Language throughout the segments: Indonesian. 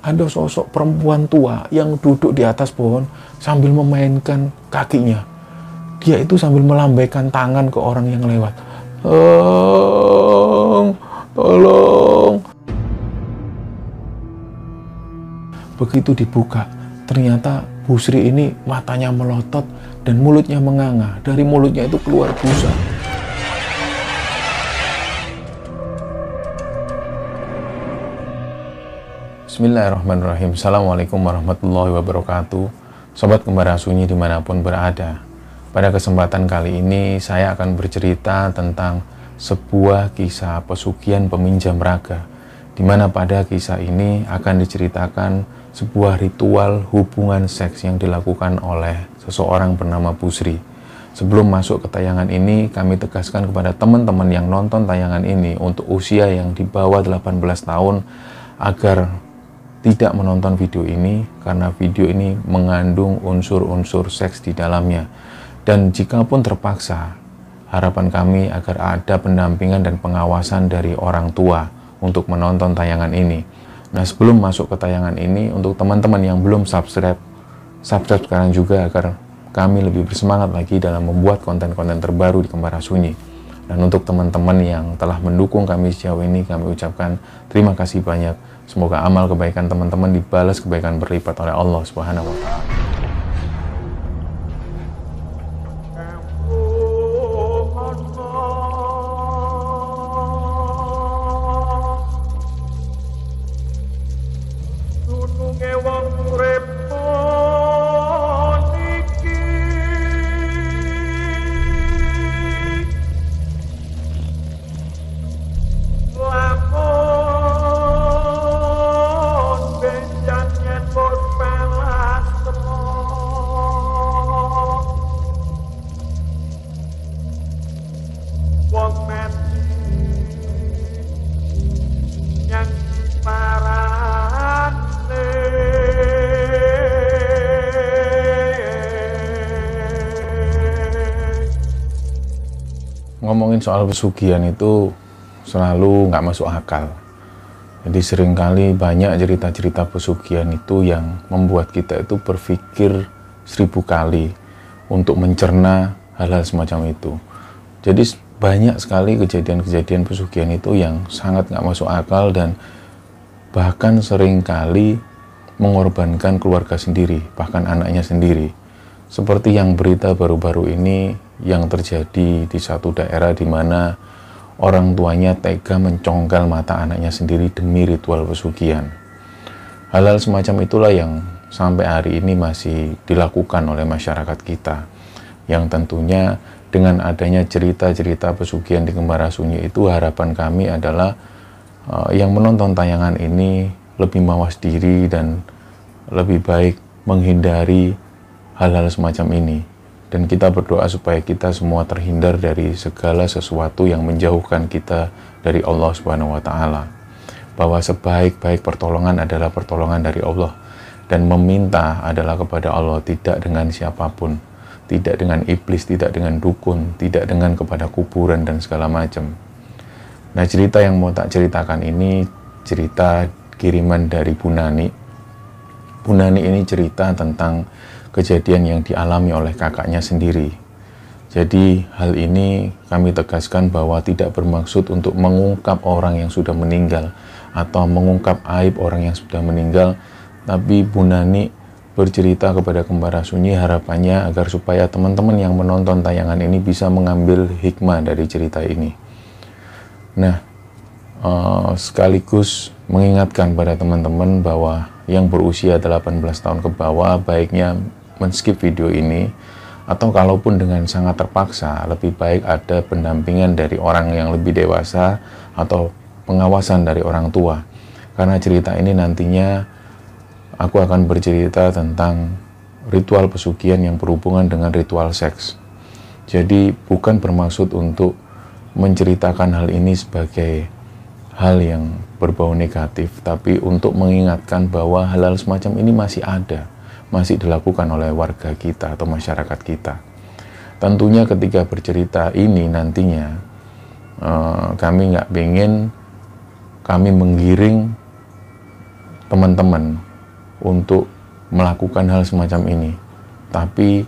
ada sosok perempuan tua yang duduk di atas pohon sambil memainkan kakinya. Dia itu sambil melambaikan tangan ke orang yang lewat. Tolong, tolong. Begitu dibuka, ternyata Busri ini matanya melotot dan mulutnya menganga. Dari mulutnya itu keluar busa. Bismillahirrahmanirrahim. Assalamualaikum warahmatullahi wabarakatuh. Sobat Kembara Sunyi di mana pun berada Pada kesempatan kali ini saya akan bercerita tentang sebuah kisah pesugihan peminjam raga di mana pada kisah ini akan diceritakan sebuah ritual hubungan seks yang dilakukan oleh seseorang bernama Busri. Sebelum masuk ke tayangan ini, kami tegaskan kepada teman-teman yang nonton tayangan ini untuk usia yang di bawah 18 tahun agar tidak menonton video ini karena video ini mengandung unsur-unsur seks di dalamnya. Dan jika pun terpaksa, harapan kami agar ada pendampingan dan pengawasan dari orang tua untuk menonton tayangan ini. Nah, sebelum masuk ke tayangan ini, untuk teman-teman yang belum subscribe, subscribe sekarang juga agar kami lebih bersemangat lagi dalam membuat konten-konten terbaru di Kembara Sunyi. Dan untuk teman-teman yang telah mendukung kami sejauh ini, kami ucapkan terima kasih banyak. Semoga amal kebaikan teman-teman dibalas kebaikan berlipat oleh Allah Subhanahu wa taala. Ngomongin soal pesugihan itu selalu nggak masuk akal. Jadi sering kali banyak cerita-cerita pesugihan itu yang membuat kita itu berpikir seribu kali untuk mencerna hal-hal semacam itu. Jadi banyak sekali kejadian-kejadian pesugihan itu yang sangat nggak masuk akal dan bahkan sering kali mengorbankan keluarga sendiri, bahkan anaknya sendiri. Seperti yang berita baru-baru ini yang terjadi di satu daerah di mana orang tuanya tega mencongkel mata anaknya sendiri demi ritual pesugihan. Hal-hal semacam itulah yang sampai hari ini masih dilakukan oleh masyarakat kita. Yang tentunya dengan adanya cerita-cerita pesugihan di Kembara Sunyi itu harapan kami adalah uh, yang menonton tayangan ini lebih mawas diri dan lebih baik menghindari hal-hal semacam ini. Dan kita berdoa supaya kita semua terhindar dari segala sesuatu yang menjauhkan kita dari Allah Subhanahu wa taala. Bahwa sebaik-baik pertolongan adalah pertolongan dari Allah dan meminta adalah kepada Allah tidak dengan siapa pun, tidak dengan iblis, tidak dengan dukun, tidak dengan kepada kuburan dan segala macam. Nah, cerita yang mau tak ceritakan ini cerita kiriman dari Bunani. Bunani ini cerita tentang kejadian yang dialami oleh kakaknya sendiri. Jadi hal ini kami tegaskan bahwa tidak bermaksud untuk mengungkap orang yang sudah meninggal atau mengungkap aib orang yang sudah meninggal, tapi Bu Nani bercerita kepada Kembara Sunyi harapannya agar supaya teman-teman yang menonton tayangan ini bisa mengambil hikmah dari cerita ini. Nah, uh, sekaligus mengingatkan pada teman-teman bahwa yang berusia 18 tahun ke bawah baiknya men-skip video ini atau kalaupun dengan sangat terpaksa lebih baik ada pendampingan dari orang yang lebih dewasa atau pengawasan dari orang tua. Karena cerita ini nantinya aku akan bercerita tentang ritual pesugihan yang berhubungan dengan ritual seks. Jadi bukan bermaksud untuk menceritakan hal ini sebagai hal yang berbau negatif tapi untuk mengingatkan bahwa hal-hal semacam ini masih ada masih dilakukan oleh warga kita atau masyarakat kita. Tentunya ketika bercerita ini nantinya uh, kami nggak ingin kami menggiring teman-teman untuk melakukan hal semacam ini. Tapi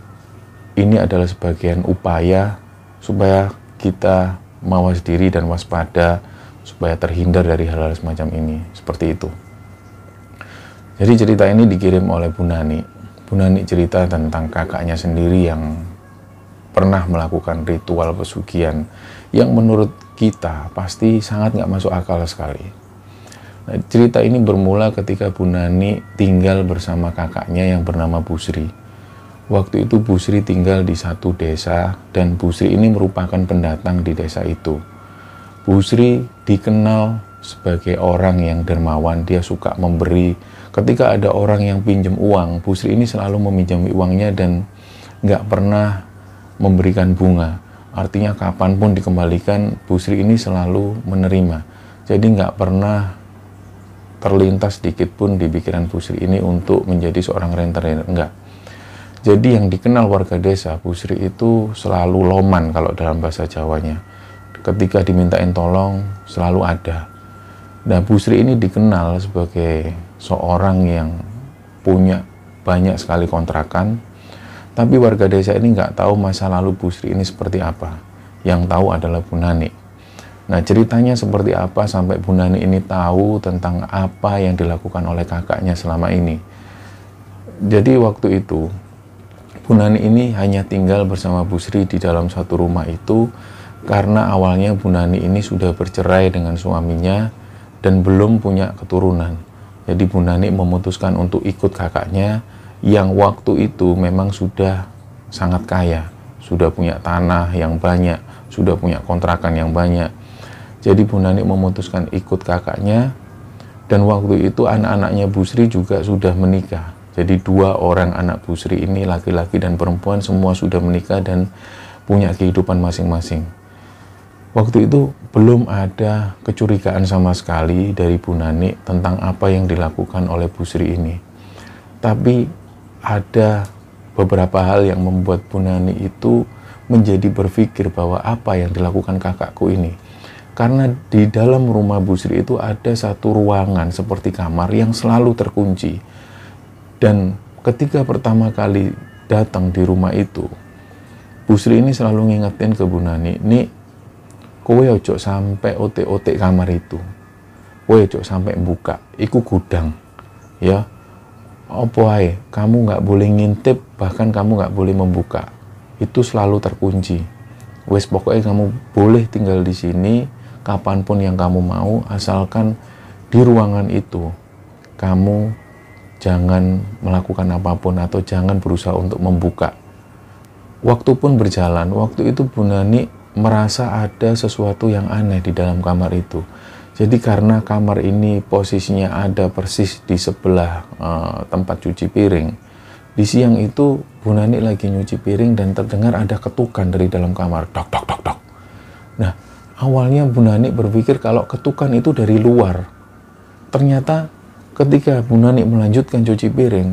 ini adalah sebagian upaya supaya kita mawas diri dan waspada supaya terhindar dari hal-hal semacam ini. Seperti itu. Jadi cerita ini dikirim oleh Bu Nani. Bu Nani cerita tentang kakaknya sendiri yang pernah melakukan ritual pesugihan yang menurut kita pasti sangat nggak masuk akal sekali. Nah, cerita ini bermula ketika Bu Nani tinggal bersama kakaknya yang bernama Busri. Waktu itu Busri tinggal di satu desa dan Busri ini merupakan pendatang di desa itu. Busri dikenal sebagai orang yang dermawan, dia suka memberi. Ketika ada orang yang pinjam uang, Busri ini selalu meminjami uangnya dan nggak pernah memberikan bunga. Artinya kapan pun dikembalikan, Busri ini selalu menerima. Jadi nggak pernah terlintas sedikit pun di pikiran Busri ini untuk menjadi seorang rentenir. Enggak. Jadi yang dikenal warga desa, Busri itu selalu loman kalau dalam bahasa Jawanya. Ketika dimintain tolong, selalu ada. Nah, Busri ini dikenal sebagai seorang yang punya banyak sekali kontrakan, tapi warga desa ini nggak tahu masa lalu Busri ini seperti apa. Yang tahu adalah Bu Nani. Nah ceritanya seperti apa sampai Bu Nani ini tahu tentang apa yang dilakukan oleh kakaknya selama ini. Jadi waktu itu Bu Nani ini hanya tinggal bersama Busri di dalam satu rumah itu karena awalnya Bu Nani ini sudah bercerai dengan suaminya dan belum punya keturunan. Jadi Bu Nani memutuskan untuk ikut kakaknya yang waktu itu memang sudah sangat kaya, sudah punya tanah yang banyak, sudah punya kontrakan yang banyak. Jadi Bu Nani memutuskan ikut kakaknya dan waktu itu anak-anaknya Busri juga sudah menikah. Jadi dua orang anak Busri ini laki-laki dan perempuan semua sudah menikah dan punya kehidupan masing-masing. Waktu itu belum ada kecurigaan sama sekali dari Bu Nani tentang apa yang dilakukan oleh Busri ini. Tapi ada beberapa hal yang membuat Bu Nani itu menjadi berpikir bahwa apa yang dilakukan kakakku ini. Karena di dalam rumah Bu Sri itu ada satu ruangan seperti kamar yang selalu terkunci. Dan ketika pertama kali datang di rumah itu, Bu Sri ini selalu ngingetin ke Bu Nani, nih kowe ojo sampai otek-otek kamar itu. Kowe ojo sampai buka, iku gudang. Ya, opo ae, kamu nggak boleh ngintip, bahkan kamu nggak boleh membuka. Itu selalu terkunci. Wes pokoknya kamu boleh tinggal di sini kapan pun yang kamu mau, asalkan di ruangan itu kamu jangan melakukan apa pun atau jangan berusaha untuk membuka. Waktu pun berjalan, waktu itu Bu Nani merasa ada sesuatu yang aneh di dalam kamar itu jadi karena kamar ini posisinya ada persis di sebelah uh, tempat cuci piring, di siang itu Bu Nani lagi nyuci piring dan terdengar ada ketukan dari dalam kamar, dok dok dok dok. Nah awalnya Bu Nani berpikir kalau ketukan itu dari luar. Ternyata ketika Bu Nani melanjutkan cuci piring,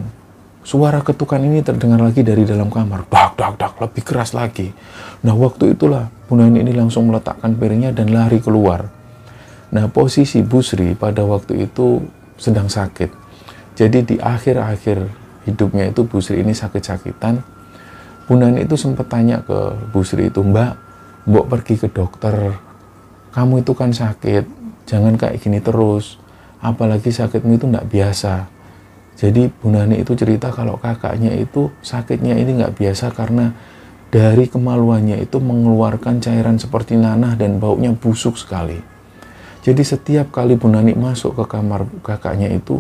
suara ketukan ini terdengar lagi dari dalam kamar, dak dak dak lebih keras lagi. Nah waktu itulah Bu Nani ini langsung meletakkan piringnya dan lari keluar Nah, posisi Busri pada waktu itu sedang sakit. Jadi di akhir-akhir hidupnya itu Busri ini sakit-sakitan. Bunan itu sempat tanya ke Busri itu, Mbak, Mbok pergi ke dokter. Kamu itu kan sakit, jangan kayak gini terus. Apalagi sakitmu itu nggak biasa. Jadi Bunani itu cerita kalau kakaknya itu sakitnya ini nggak biasa karena dari kemaluannya itu mengeluarkan cairan seperti nanah dan baunya busuk sekali. Jadi setiap kali Bu Nani masuk ke kamar kakaknya itu,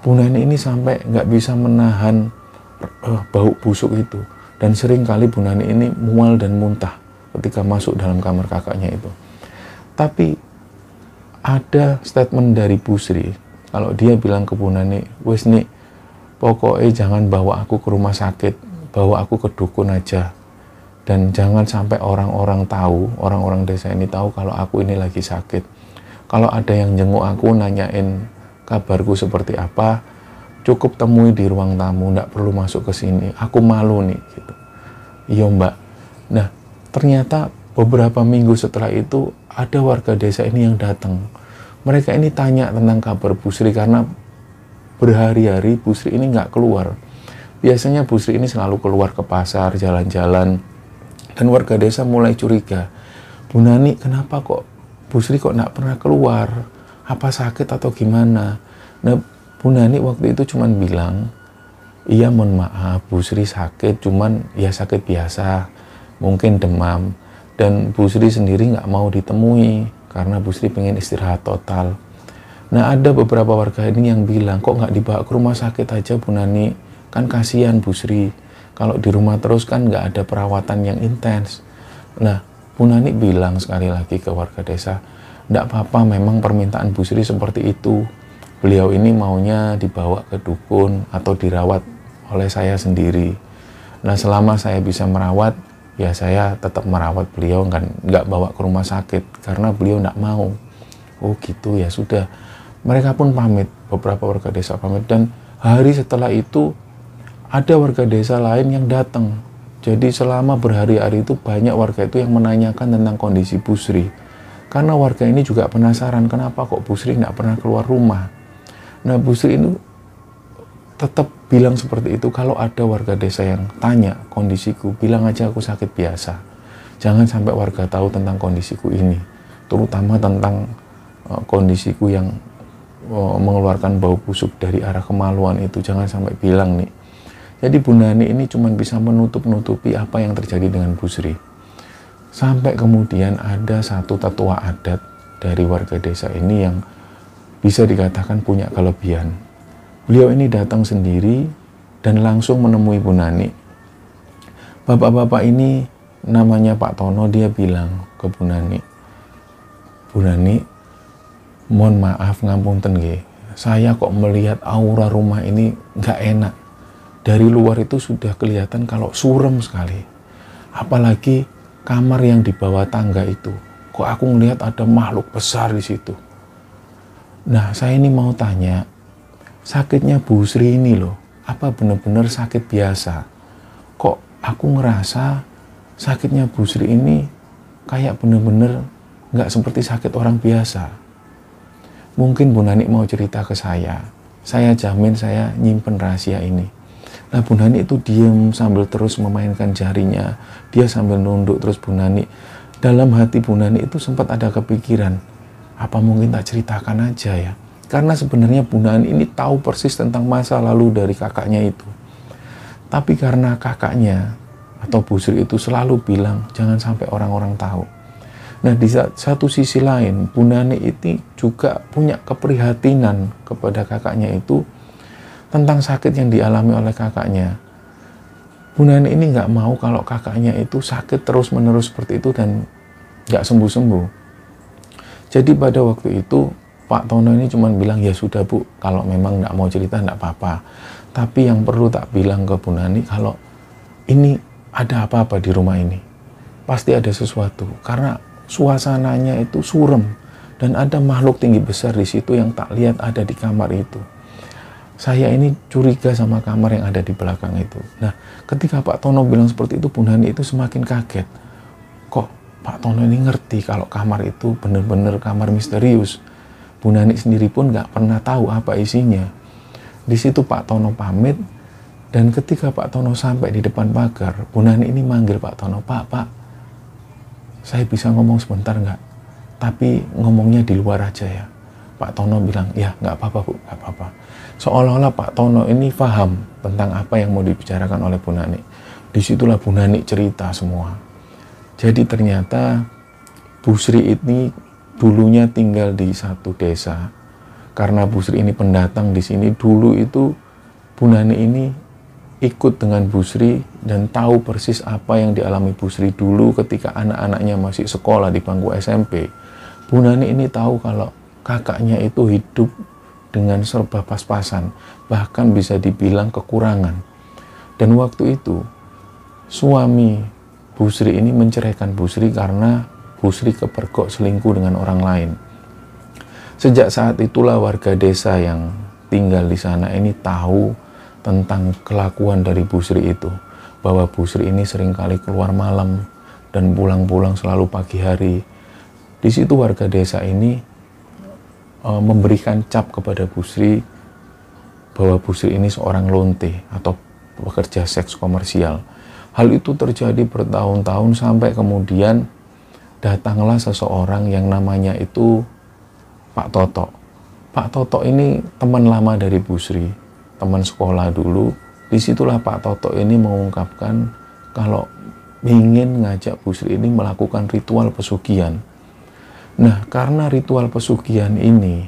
Bu Nani ini sampai nggak bisa menahan uh, bau busuk itu. Dan sering kali Bu Nani ini mual dan muntah ketika masuk dalam kamar kakaknya itu. Tapi ada statement dari Bu Sri, kalau dia bilang ke Bu Nani, wes nih, pokoknya jangan bawa aku ke rumah sakit, bawa aku ke dukun aja. Dan jangan sampai orang-orang tahu, orang-orang desa ini tahu kalau aku ini lagi sakit kalau ada yang jenguk aku nanyain kabarku seperti apa, cukup temui di ruang tamu, nggak perlu masuk ke sini. Aku malu nih, gitu. Iya mbak. Nah, ternyata beberapa minggu setelah itu ada warga desa ini yang datang. Mereka ini tanya tentang kabar Bu Sri karena berhari-hari Bu Sri ini nggak keluar. Biasanya Bu Sri ini selalu keluar ke pasar, jalan-jalan, dan warga desa mulai curiga. Bu Nani, kenapa kok Bu Sri kok nggak pernah keluar? Apa sakit atau gimana? Nah, Bu Nani waktu itu cuman bilang, iya mohon maaf Bu Sri sakit, cuman ya sakit biasa, mungkin demam. Dan Bu Sri sendiri nggak mau ditemui karena Bu Sri pengen istirahat total. Nah ada beberapa warga ini yang bilang, kok nggak dibawa ke rumah sakit aja Bu Nani? Kan kasihan Bu Sri, kalau di rumah terus kan nggak ada perawatan yang intens. Nah, Bu Nani bilang sekali lagi ke warga desa, tidak apa-apa memang permintaan Bu Sri seperti itu. Beliau ini maunya dibawa ke dukun atau dirawat oleh saya sendiri. Nah selama saya bisa merawat, ya saya tetap merawat beliau kan nggak bawa ke rumah sakit karena beliau nggak mau. Oh gitu ya sudah. Mereka pun pamit, beberapa warga desa pamit dan hari setelah itu ada warga desa lain yang datang. Jadi selama berhari-hari itu banyak warga itu yang menanyakan tentang kondisi Busri. Karena warga ini juga penasaran kenapa kok Busri tidak pernah keluar rumah. Nah Busri itu tetap bilang seperti itu kalau ada warga desa yang tanya kondisiku, bilang aja aku sakit biasa. Jangan sampai warga tahu tentang kondisiku ini, terutama tentang uh, kondisiku yang uh, mengeluarkan bau busuk dari arah kemaluan itu. Jangan sampai bilang nih, jadi Bu Nani ini cuma bisa menutup-nutupi apa yang terjadi dengan Bu Sri. Sampai kemudian ada satu tetua adat dari warga desa ini yang bisa dikatakan punya kelebihan. Beliau ini datang sendiri dan langsung menemui Bu Nani. Bapak-bapak ini namanya Pak Tono, dia bilang ke Bu Nani, Bu Nani, mohon maaf ngapunten nggih. Saya kok melihat aura rumah ini nggak enak dari luar itu sudah kelihatan kalau surem sekali. Apalagi kamar yang di bawah tangga itu. Kok aku melihat ada makhluk besar di situ. Nah, saya ini mau tanya, sakitnya Bu Sri ini loh, apa benar-benar sakit biasa? Kok aku ngerasa sakitnya Bu Sri ini kayak benar-benar nggak seperti sakit orang biasa. Mungkin Bu Nani mau cerita ke saya. Saya jamin saya nyimpen rahasia ini. Nah Bu Nani itu diam sambil terus memainkan jarinya. Dia sambil nunduk terus Bu Nani. Dalam hati Bu Nani itu sempat ada kepikiran, apa mungkin tak ceritakan aja ya. Karena sebenarnya Bu Nani ini tahu persis tentang masa lalu dari kakaknya itu. Tapi karena kakaknya atau Bu Sri itu selalu bilang jangan sampai orang-orang tahu. Nah di satu sisi lain Bu Nani itu juga punya keprihatinan kepada kakaknya itu tentang sakit yang dialami oleh kakaknya. Bu Nani ini nggak mau kalau kakaknya itu sakit terus-menerus seperti itu dan nggak sembuh-sembuh. Jadi pada waktu itu Pak Tono ini cuma bilang ya sudah Bu, kalau memang nggak mau cerita nggak apa-apa. Tapi yang perlu tak bilang ke Bu Nani kalau ini ada apa-apa di rumah ini. Pasti ada sesuatu karena suasananya itu surem dan ada makhluk tinggi besar di situ yang tak lihat ada di kamar itu saya ini curiga sama kamar yang ada di belakang itu. Nah, ketika Pak Tono bilang seperti itu, Bu Nani itu semakin kaget. Kok Pak Tono ini ngerti kalau kamar itu benar-benar kamar misterius. Bu Nani sendiri pun nggak pernah tahu apa isinya. Di situ Pak Tono pamit, dan ketika Pak Tono sampai di depan pagar, Bu Nani ini manggil Pak Tono, Pak, Pak, saya bisa ngomong sebentar nggak? Tapi ngomongnya di luar aja ya. Pak Tono bilang, ya nggak apa-apa Bu, nggak apa-apa seolah-olah Pak Tono ini paham tentang apa yang mau dibicarakan oleh Bu Nani. Di situlah Bu Nani cerita semua. Jadi ternyata Bu Sri ini dulunya tinggal di satu desa. Karena Bu Sri ini pendatang di sini, dulu itu Bu Nani ini ikut dengan Bu Sri dan tahu persis apa yang dialami Bu Sri dulu ketika anak-anaknya masih sekolah di bangku SMP. Bu Nani ini tahu kalau kakaknya itu hidup dengan serba pas-pasan, bahkan bisa dibilang kekurangan. Dan waktu itu, suami Busri ini menceraikan Busri karena Busri kepergok selingkuh dengan orang lain. Sejak saat itulah warga desa yang tinggal di sana ini tahu tentang kelakuan dari Busri itu. Bahwa Busri ini sering kali keluar malam dan pulang-pulang selalu pagi hari. Di situ warga desa ini uh, memberikan cap kepada Bu Sri bahwa Bu Sri ini seorang lonte atau pekerja seks komersial. Hal itu terjadi bertahun-tahun sampai kemudian datanglah seseorang yang namanya itu Pak Toto. Pak Toto ini teman lama dari Bu Sri, teman sekolah dulu. Di situlah Pak Toto ini mengungkapkan kalau ingin ngajak Bu Sri ini melakukan ritual pesugihan. Nah, karena ritual pesugihan ini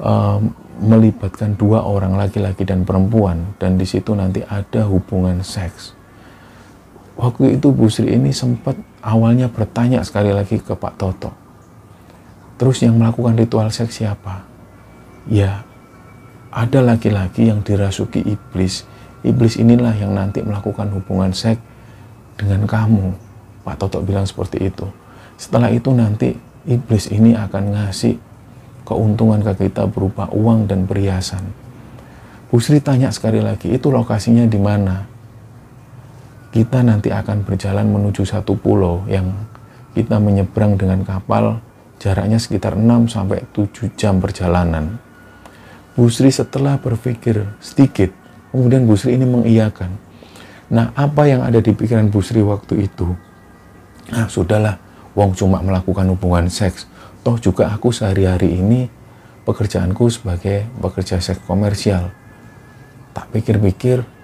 um, melibatkan dua orang laki-laki dan perempuan dan di situ nanti ada hubungan seks. Waktu itu Bu Sri ini sempat awalnya bertanya sekali lagi ke Pak Toto. Terus yang melakukan ritual seks siapa? Ya, ada laki-laki yang dirasuki iblis. Iblis inilah yang nanti melakukan hubungan seks dengan kamu. Pak Toto bilang seperti itu. Setelah itu nanti iblis ini akan ngasih keuntungan ke kita berupa uang dan perhiasan. Bu Sri tanya sekali lagi, itu lokasinya di mana? Kita nanti akan berjalan menuju satu pulau yang kita menyeberang dengan kapal jaraknya sekitar 6 sampai 7 jam perjalanan. Bu Sri setelah berpikir sedikit, kemudian Bu Sri ini mengiyakan. Nah, apa yang ada di pikiran Bu Sri waktu itu? Nah, sudahlah, Wong cuma melakukan hubungan seks toh juga aku sehari-hari ini pekerjaanku sebagai pekerja seks komersial tak pikir-pikir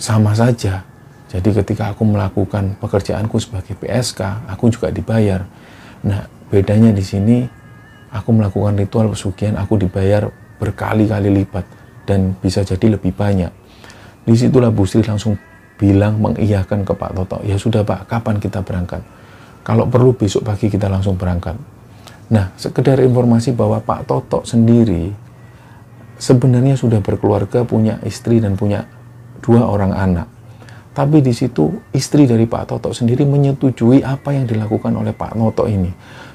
sama saja. Jadi ketika aku melakukan pekerjaanku sebagai PSK aku juga dibayar. Nah bedanya di sini aku melakukan ritual pesugihan aku dibayar berkali-kali lipat dan bisa jadi lebih banyak. Di situlah Bu Sri langsung bilang mengiyakan ke Pak Toto ya sudah Pak kapan kita berangkat? Kalau perlu besok pagi kita langsung berangkat. Nah, sekedar informasi bahwa Pak Toto sendiri sebenarnya sudah berkeluarga, punya istri dan punya dua orang anak. Tapi di situ istri dari Pak Toto sendiri menyetujui apa yang dilakukan oleh Pak Toto ini.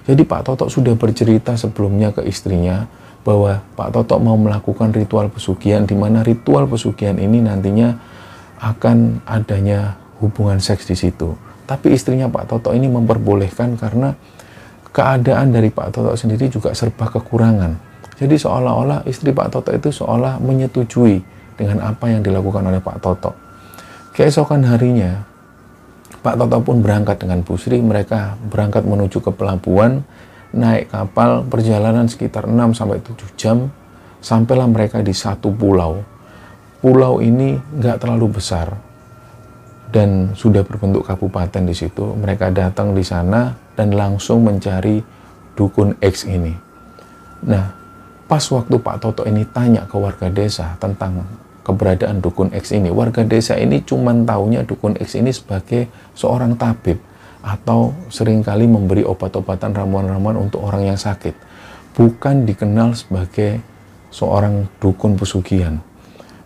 Jadi Pak Toto sudah bercerita sebelumnya ke istrinya bahwa Pak Toto mau melakukan ritual pesugihan di mana ritual pesugihan ini nantinya akan adanya hubungan seks di situ. Tapi istrinya Pak Toto ini memperbolehkan karena keadaan dari Pak Toto sendiri juga serba kekurangan. Jadi seolah-olah istri Pak Toto itu seolah menyetujui dengan apa yang dilakukan oleh Pak Toto. Keesokan harinya, Pak Toto pun berangkat dengan Bu Sri. Mereka berangkat menuju ke pelabuhan, naik kapal, perjalanan sekitar 6 sampai 7 jam, sampailah mereka di satu pulau. Pulau ini nggak terlalu besar, dan sudah berbentuk kabupaten di situ. Mereka datang di sana dan langsung mencari dukun X ini. Nah, pas waktu Pak Toto ini tanya ke warga desa tentang keberadaan dukun X ini, warga desa ini cuma taunya dukun X ini sebagai seorang tabib atau sering kali memberi obat-obatan ramuan-ramuan untuk orang yang sakit. Bukan dikenal sebagai seorang dukun pesugihan.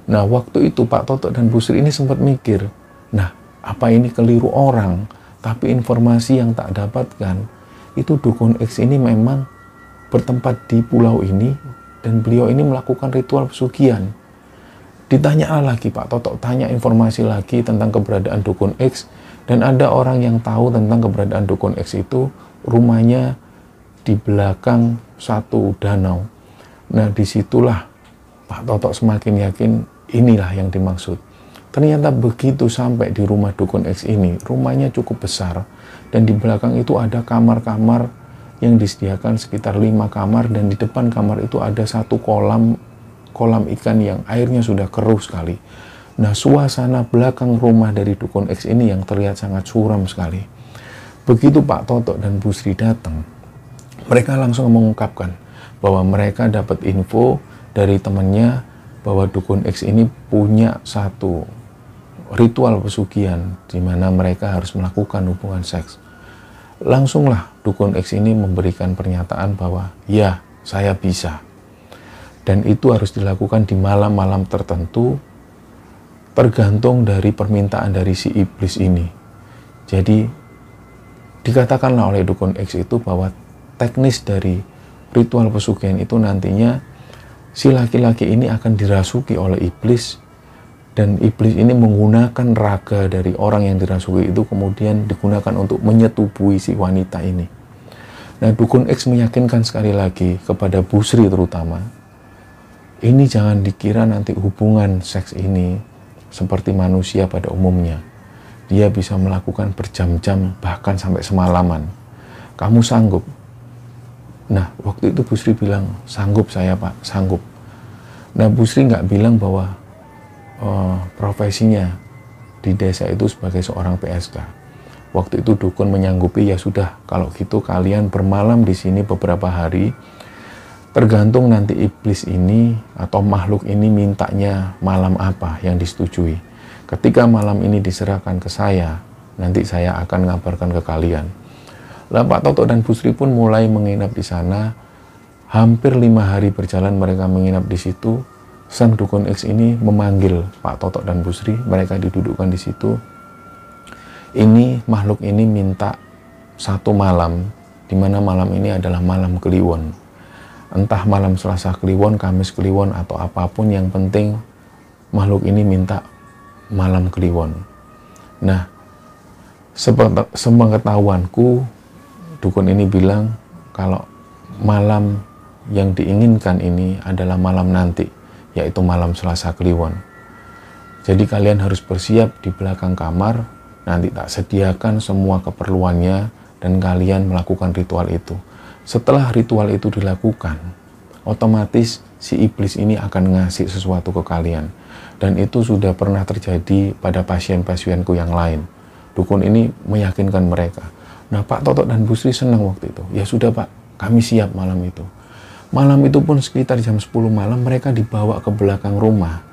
Nah, waktu itu Pak Toto dan Bu Sri ini sempat mikir, nah apa ini keliru orang, tapi informasi yang tak dapatkan, itu dukun X ini memang bertempat di pulau ini dan beliau ini melakukan ritual pesugihan. Ditanya lagi Pak Toto, tanya informasi lagi tentang keberadaan dukun X dan ada orang yang tahu tentang keberadaan dukun X itu rumahnya di belakang satu danau. Nah di situlah Pak Toto semakin yakin inilah yang dimaksud. Ternyata begitu sampai di rumah dukun X ini, rumahnya cukup besar dan di belakang itu ada kamar-kamar yang disediakan sekitar lima kamar dan di depan kamar itu ada satu kolam kolam ikan yang airnya sudah keruh sekali. Nah, suasana belakang rumah dari dukun X ini yang terlihat sangat suram sekali. Begitu Pak Toto dan Bu Sri datang, mereka langsung mengungkapkan bahwa mereka dapat info dari temannya bahwa dukun X ini punya satu ritual pesugihan di mana mereka harus melakukan hubungan seks. Langsunglah dukun X ini memberikan pernyataan bahwa ya, saya bisa. Dan itu harus dilakukan di malam-malam tertentu tergantung dari permintaan dari si iblis ini. Jadi dikatakanlah oleh dukun X itu bahwa teknis dari ritual pesugihan itu nantinya si laki-laki ini akan dirasuki oleh iblis dan iblis ini menggunakan raga dari orang yang dirasuki itu kemudian digunakan untuk menyetubui si wanita ini. Nah, dukun X meyakinkan sekali lagi kepada Busri terutama ini jangan dikira nanti hubungan seks ini seperti manusia pada umumnya. Dia bisa melakukan berjam-jam bahkan sampai semalaman. Kamu sanggup? Nah, waktu itu Bu Sri bilang, sanggup saya Pak, sanggup. Nah, Bu Sri nggak bilang bahwa uh, profesinya di desa itu sebagai seorang PSK. Waktu itu dukun menyanggupi ya sudah, kalau gitu kalian bermalam di sini beberapa hari, tergantung nanti iblis ini atau makhluk ini mintanya malam apa yang disetujui. Ketika malam ini diserahkan ke saya, nanti saya akan ngabarkan ke kalian. Lah Pak Toto dan Bu Sri pun mulai menginap di sana. Hampir lima hari berjalan mereka menginap di situ. Sang dukun X ini memanggil Pak Toto dan Bu Sri. Mereka didudukkan di situ. Ini makhluk ini minta satu malam, di mana malam ini adalah malam Kliwon. Entah malam Selasa Kliwon, Kamis Kliwon, atau apa pun yang penting makhluk ini minta malam kliwon. Nah, sepengetahuanku, dukun ini bilang kalau malam yang diinginkan ini adalah malam nanti, yaitu malam Selasa Kliwon. Jadi kalian harus bersiap di belakang kamar, nanti tak sediakan semua keperluannya dan kalian melakukan ritual itu. Setelah ritual itu dilakukan, otomatis si iblis ini akan ngasih sesuatu ke kalian dan itu sudah pernah terjadi pada pasien-pasienku yang lain. Dukun ini meyakinkan mereka. Nah Pak Toto dan Bu Sri senang waktu itu. Ya sudah Pak, kami siap malam itu. Malam itu pun sekitar jam 10 malam mereka dibawa ke belakang rumah.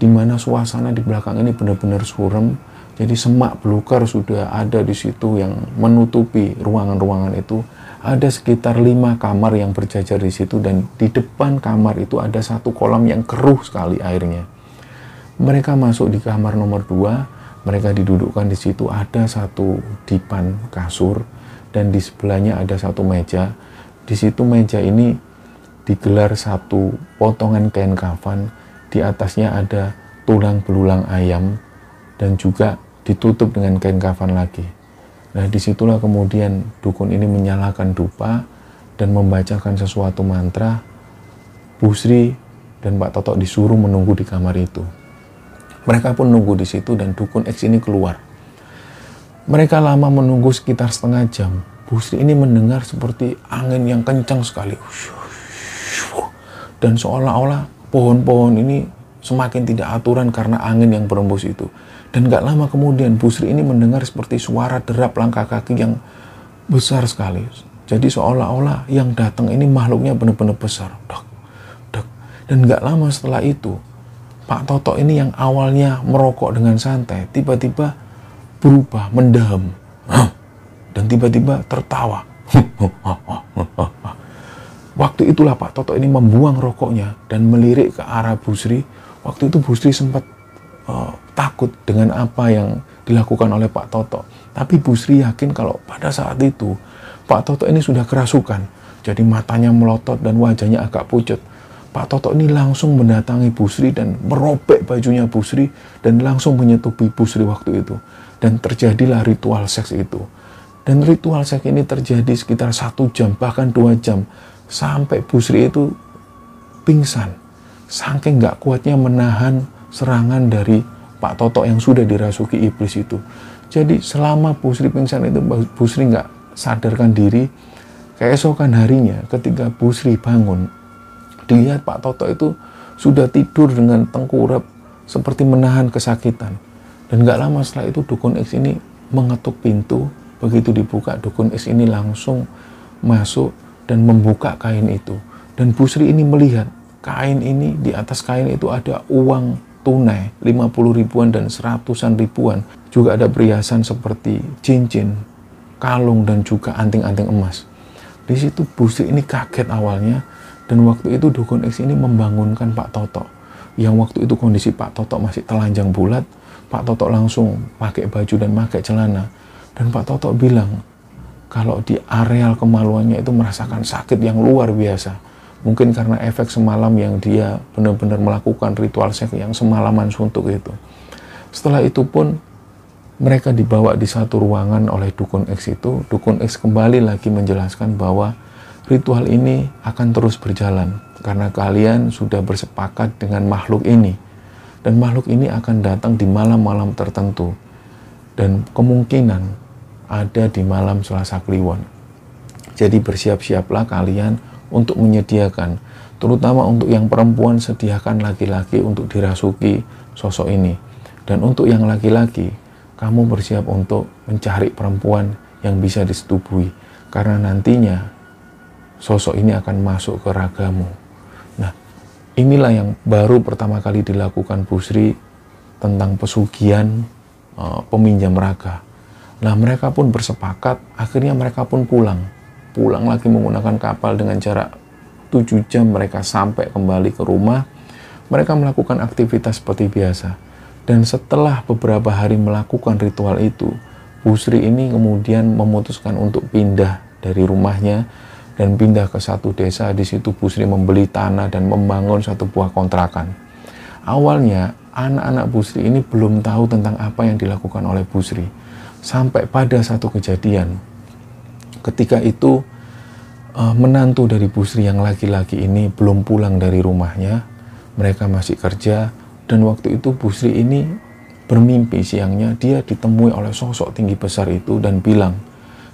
Di mana suasana di belakang ini benar-benar suram. Jadi semak belukar sudah ada di situ yang menutupi ruangan-ruangan itu. Ada sekitar lima kamar yang berjajar di situ dan di depan kamar itu ada satu kolam yang keruh sekali airnya mereka masuk di kamar nomor dua, mereka didudukkan di situ ada satu dipan kasur dan di sebelahnya ada satu meja. Di situ meja ini digelar satu potongan kain kafan, di atasnya ada tulang belulang ayam dan juga ditutup dengan kain kafan lagi. Nah di situlah kemudian dukun ini menyalakan dupa dan membacakan sesuatu mantra. Busri dan Pak Toto disuruh menunggu di kamar itu. Mereka pun nunggu di situ dan dukun X ini keluar. Mereka lama menunggu sekitar setengah jam. Bu Sri ini mendengar seperti angin yang kencang sekali. Dan seolah-olah pohon-pohon ini semakin tidak aturan karena angin yang berembus itu. Dan gak lama kemudian Bu Sri ini mendengar seperti suara derap langkah kaki yang besar sekali. Jadi seolah-olah yang datang ini makhluknya benar-benar besar. Dok, dok. Dan gak lama setelah itu Pak Toto ini yang awalnya merokok dengan santai, tiba-tiba berubah mendam dan tiba-tiba tertawa. Waktu itulah Pak Toto ini membuang rokoknya dan melirik ke arah Busri. Waktu itu Busri sempat uh, takut dengan apa yang dilakukan oleh Pak Toto. Tapi Busri yakin kalau pada saat itu Pak Toto ini sudah kerasukan. Jadi matanya melotot dan wajahnya agak pucat. Pak Toto ini langsung mendatangi Busri dan merobek bajunya Busri dan langsung menyetupi Busri waktu itu. Dan terjadilah ritual seks itu. Dan ritual seks ini terjadi sekitar satu jam, bahkan dua jam. Sampai Busri itu pingsan. Saking gak kuatnya menahan serangan dari Pak Toto yang sudah dirasuki iblis itu. Jadi selama Busri pingsan itu, Busri nggak sadarkan diri. Keesokan harinya ketika Busri bangun, dilihat Pak Toto itu sudah tidur dengan tengkurap seperti menahan kesakitan. Dan gak lama setelah itu dukun X ini mengetuk pintu. Begitu dibuka dukun X ini langsung masuk dan membuka kain itu. Dan Busri ini melihat kain ini di atas kain itu ada uang tunai 50 ribuan dan seratusan ribuan. Juga ada perhiasan seperti cincin, kalung dan juga anting-anting emas. Di situ Busri ini kaget awalnya dan waktu itu Dukun X ini membangunkan Pak Toto. Yang waktu itu kondisi Pak Toto masih telanjang bulat. Pak Toto langsung pakai baju dan pakai celana. Dan Pak Toto bilang, kalau di areal kemaluannya itu merasakan sakit yang luar biasa. Mungkin karena efek semalam yang dia benar-benar melakukan ritual seks yang semalaman suntuk itu. Setelah itu pun mereka dibawa di satu ruangan oleh Dukun X itu. Dukun X kembali lagi menjelaskan bahwa ritual ini akan terus berjalan. karena kalian sudah bersepakat dengan makhluk ini dan makhluk ini akan datang di malam-malam tertentu dan kemungkinan ada di malam Selasa Kliwon. Jadi bersiap-siaplah kalian untuk menyediakan terutama untuk yang perempuan sediakan laki-laki untuk dirasuki sosok ini dan untuk yang laki-laki kamu bersiap untuk mencari perempuan yang bisa disetubui karena nantinya sosok ini akan masuk ke ragamu Inilah yang baru pertama kali dilakukan Bu Sri tentang pesugihan uh, peminjam raga. Nah mereka pun bersepakat, akhirnya mereka pun pulang. Pulang lagi menggunakan kapal dengan jarak 7 jam mereka sampai kembali ke rumah. Mereka melakukan aktivitas seperti biasa. Dan setelah beberapa hari melakukan ritual itu, Bu Sri ini kemudian memutuskan untuk pindah dari rumahnya dan pindah ke satu desa. Di situ Bu Sri membeli tanah dan membangun satu buah kontrakan. Awalnya anak-anak Bu Sri ini belum tahu tentang apa yang dilakukan oleh Bu Sri. Sampai pada satu kejadian. Ketika itu uh, menantu dari Bu Sri yang laki-laki ini belum pulang dari rumahnya. Mereka masih kerja dan waktu itu Bu Sri ini bermimpi siangnya dia ditemui oleh sosok tinggi besar itu dan bilang,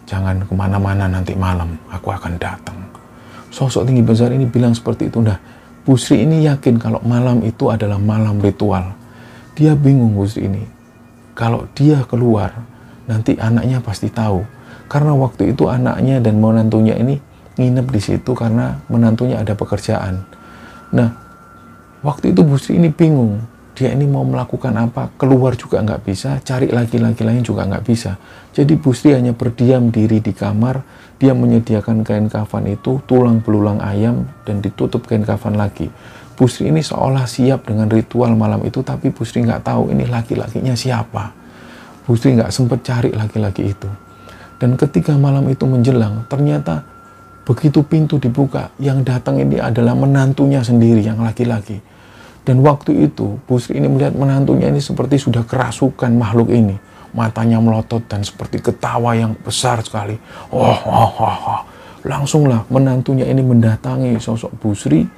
jangan ke mana-mana nanti malam, aku akan datang. Sosok tinggi besar ini bilang seperti itu. Nah, Busri ini yakin kalau malam itu adalah malam ritual. Dia bingung Busri ini. Kalau dia keluar, nanti anaknya pasti tahu. Karena waktu itu anaknya dan menantunya ini nginep di situ karena menantunya ada pekerjaan. Nah, waktu itu Busri ini bingung dia ini mau melakukan apa, keluar juga nggak bisa, cari laki-laki lain juga nggak bisa. Jadi Bu Sri hanya berdiam diri di kamar, dia menyediakan kain kafan itu, tulang belulang ayam, dan ditutup kain kafan lagi. Bu Sri ini seolah siap dengan ritual malam itu, tapi Bu Sri nggak tahu ini laki-lakinya siapa. Bu Sri nggak sempat cari laki-laki itu. Dan ketika malam itu menjelang, ternyata begitu pintu dibuka, yang datang ini adalah menantunya sendiri, yang laki-laki dan waktu itu, Busri ini melihat menantunya ini seperti sudah kerasukan makhluk ini. Matanya melotot dan seperti ketawa yang besar sekali. Oh, oh, oh, oh. Langsunglah menantunya ini mendatangi sosok Busri.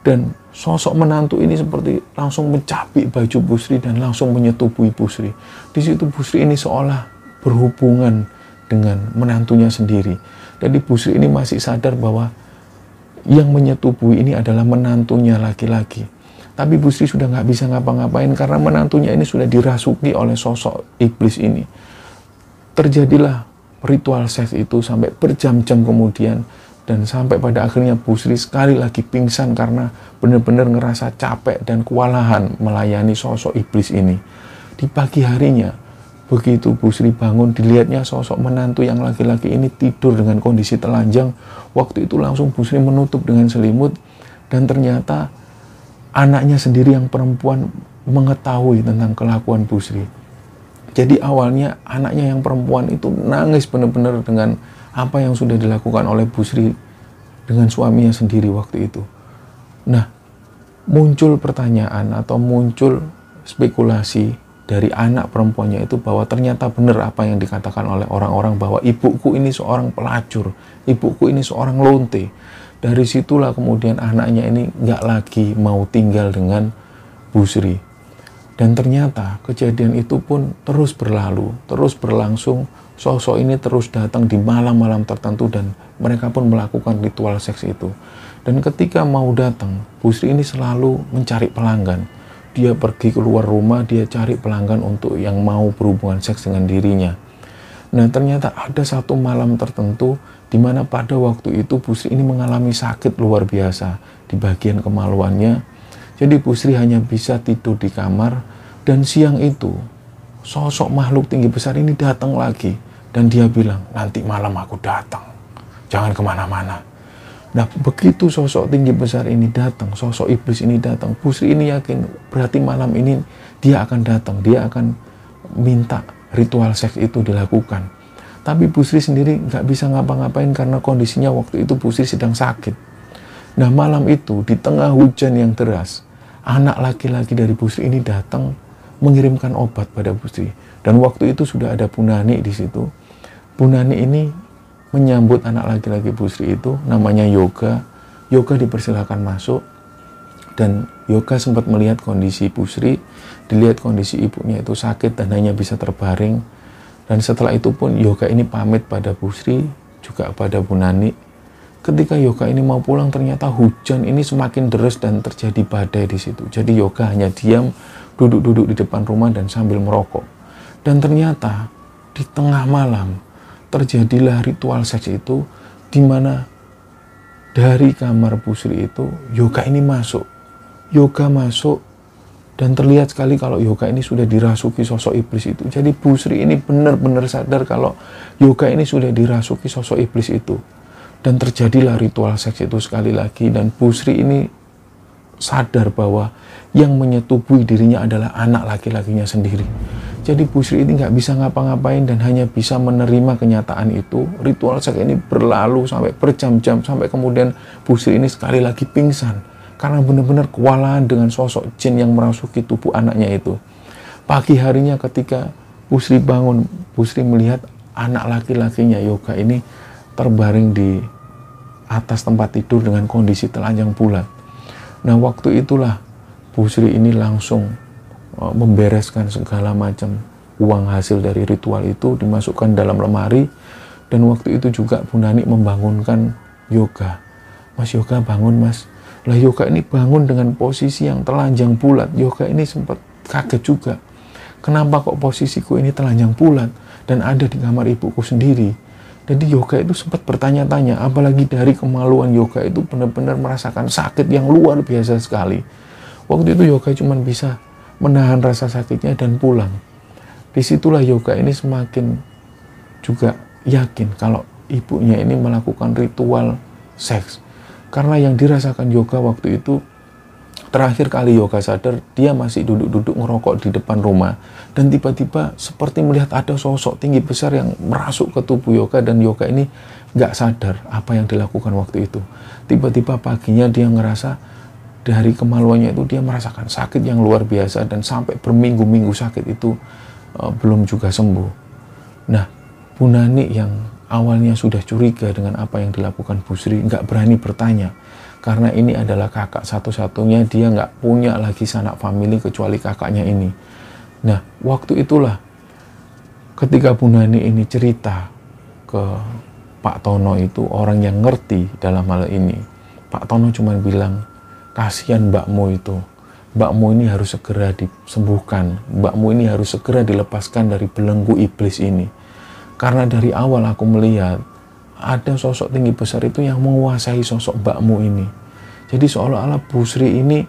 Dan sosok menantu ini seperti langsung mencapik baju Busri dan langsung menyetubui Busri. Di situ Busri ini seolah berhubungan dengan menantunya sendiri. Jadi Busri ini masih sadar bahwa yang menyetubui ini adalah menantunya laki-laki tapi Bu Sri sudah nggak bisa ngapa-ngapain karena menantunya ini sudah dirasuki oleh sosok iblis ini. Terjadilah ritual seks itu sampai berjam-jam kemudian dan sampai pada akhirnya Bu Sri sekali lagi pingsan karena benar-benar ngerasa capek dan kewalahan melayani sosok iblis ini. Di pagi harinya, begitu Bu Sri bangun, dilihatnya sosok menantu yang laki-laki ini tidur dengan kondisi telanjang. Waktu itu langsung Bu Sri menutup dengan selimut dan ternyata anaknya sendiri yang perempuan mengetahui tentang kelakuan Bu Sri. Jadi awalnya anaknya yang perempuan itu nangis benar-benar dengan apa yang sudah dilakukan oleh Bu Sri dengan suaminya sendiri waktu itu. Nah, muncul pertanyaan atau muncul spekulasi dari anak perempuannya itu bahwa ternyata benar apa yang dikatakan oleh orang-orang bahwa ibuku ini seorang pelacur, ibuku ini seorang lonte, dari situlah kemudian anaknya ini nggak lagi mau tinggal dengan Bu Sri. Dan ternyata kejadian itu pun terus berlalu, terus berlangsung. Sosok ini terus datang di malam-malam tertentu dan mereka pun melakukan ritual seks itu. Dan ketika mau datang, Bu Sri ini selalu mencari pelanggan. Dia pergi keluar rumah, dia cari pelanggan untuk yang mau berhubungan seks dengan dirinya. Nah ternyata ada satu malam tertentu di mana pada waktu itu Busri ini mengalami sakit luar biasa di bagian kemaluannya. Jadi Busri hanya bisa tidur di kamar dan siang itu sosok makhluk tinggi besar ini datang lagi dan dia bilang nanti malam aku datang jangan ke mana-mana nah begitu sosok tinggi besar ini datang sosok iblis ini datang Busri ini yakin berarti malam ini dia akan datang dia akan minta ritual seks itu dilakukan tapi Bu Sri sendiri nggak bisa ngapa-ngapain karena kondisinya waktu itu Bu Sri sedang sakit. Nah malam itu di tengah hujan yang deras, anak laki-laki dari Bu Sri ini datang mengirimkan obat pada Bu Sri. Dan waktu itu sudah ada Bu Nani di situ. Bu Nani ini menyambut anak laki-laki Bu Sri itu, namanya Yoga. Yoga dipersilakan masuk dan Yoga sempat melihat kondisi Pusri, dilihat kondisi ibunya itu sakit dan hanya bisa terbaring. Dan setelah itu pun Yoga ini pamit pada Pusri, juga pada Bu Nani. Ketika Yoga ini mau pulang ternyata hujan ini semakin deras dan terjadi badai di situ. Jadi Yoga hanya diam, duduk-duduk di depan rumah dan sambil merokok. Dan ternyata di tengah malam terjadilah ritual seks itu di mana dari kamar Pusri itu Yoga ini masuk. Yoga masuk dan terlihat sekali kalau Yoga ini sudah dirasuki sosok iblis itu. Jadi Pusri ini benar-benar sadar kalau Yoga ini sudah dirasuki sosok iblis itu. Dan terjadilah ritual seks itu sekali lagi dan Pusri ini sadar bahwa yang menyetubui dirinya adalah anak laki-lakinya sendiri. Jadi Bu Sri ini nggak bisa ngapa-ngapain dan hanya bisa menerima kenyataan itu. Ritual seks ini berlalu sampai berjam-jam sampai kemudian Bu Sri ini sekali lagi pingsan karena benar-benar kewalahan dengan sosok jin yang merasuki tubuh anaknya itu. Pagi harinya ketika Bu Sri bangun, Bu Sri melihat anak laki-lakinya Yoga ini terbaring di atas tempat tidur dengan kondisi telanjang bulat. Nah waktu itulah Bu Sri ini langsung Eh, membereskan segala macam uang hasil dari ritual itu dimasukkan dalam lemari. Dan waktu itu juga Bu Nani membangunkan yoga. Mas yoga bangun mas. Lah yoga ini bangun dengan posisi yang telanjang bulat. Yoga ini sempat kaget juga. Kenapa kok posisiku ini telanjang bulat dan ada di kamar ibuku sendiri? Jadi yoga itu sempat bertanya-tanya apalagi dari kemaluan yoga itu benar-benar merasakan sakit yang luar biasa sekali waktu itu yoga cuma bisa menahan rasa sakitnya dan pulang. Di situlah yoga ini semakin juga yakin kalau ibunya ini melakukan ritual seks. Karena yang dirasakan yoga waktu itu terakhir kali yoga sadar dia masih duduk-duduk ngerokok di depan rumah dan tiba-tiba seperti melihat ada sosok tinggi besar yang merasuk ke tubuh yoga dan yoga ini nggak sadar apa yang dilakukan waktu itu tiba-tiba paginya dia ngerasa dari kemaluannya itu dia merasakan sakit yang luar biasa dan sampai berminggu-minggu sakit itu uh, belum juga sembuh. Nah, Bu Nani yang awalnya sudah curiga dengan apa yang dilakukan Bu Sri nggak berani bertanya karena ini adalah kakak satu-satunya dia nggak punya lagi sanak famili kecuali kakaknya ini. Nah, waktu itulah ketika Bu Nani ini cerita ke Pak Tono itu orang yang ngerti dalam hal ini. Pak Tono cuma bilang, kasihan mbakmu itu. Mbakmu ini harus segera disembuhkan. Mbakmu ini harus segera dilepaskan dari belenggu iblis ini. Karena dari awal aku melihat ada sosok tinggi besar itu yang menguasai sosok mbakmu ini. Jadi seolah-olah Bu Sri ini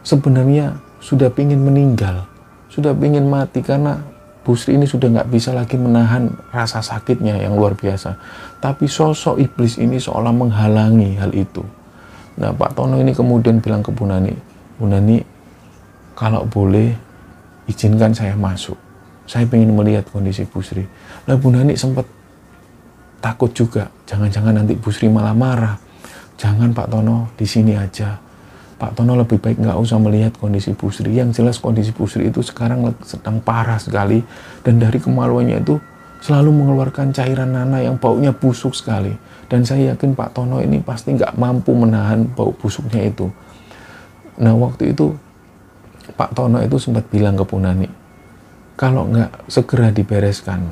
sebenarnya sudah ingin meninggal. Sudah ingin mati karena Bu Sri ini sudah nggak bisa lagi menahan rasa sakitnya yang luar biasa. Tapi sosok iblis ini seolah menghalangi hal itu Nah Pak Tono ini kemudian bilang ke Bu Nani, Bu Nani kalau boleh izinkan saya masuk. Saya ingin melihat kondisi Bu Sri. Nah Bu Nani sempat takut juga, jangan-jangan nanti Bu Sri malah marah. Jangan Pak Tono di sini aja. Pak Tono lebih baik nggak usah melihat kondisi Bu Sri. Yang jelas kondisi Bu Sri itu sekarang sedang parah sekali dan dari kemaluannya itu selalu mengeluarkan cairan nana yang baunya busuk sekali. Dan saya yakin Pak Tono ini pasti nggak mampu menahan bau busuknya itu. Nah waktu itu Pak Tono itu sempat bilang ke Punani, kalau nggak segera dibereskan,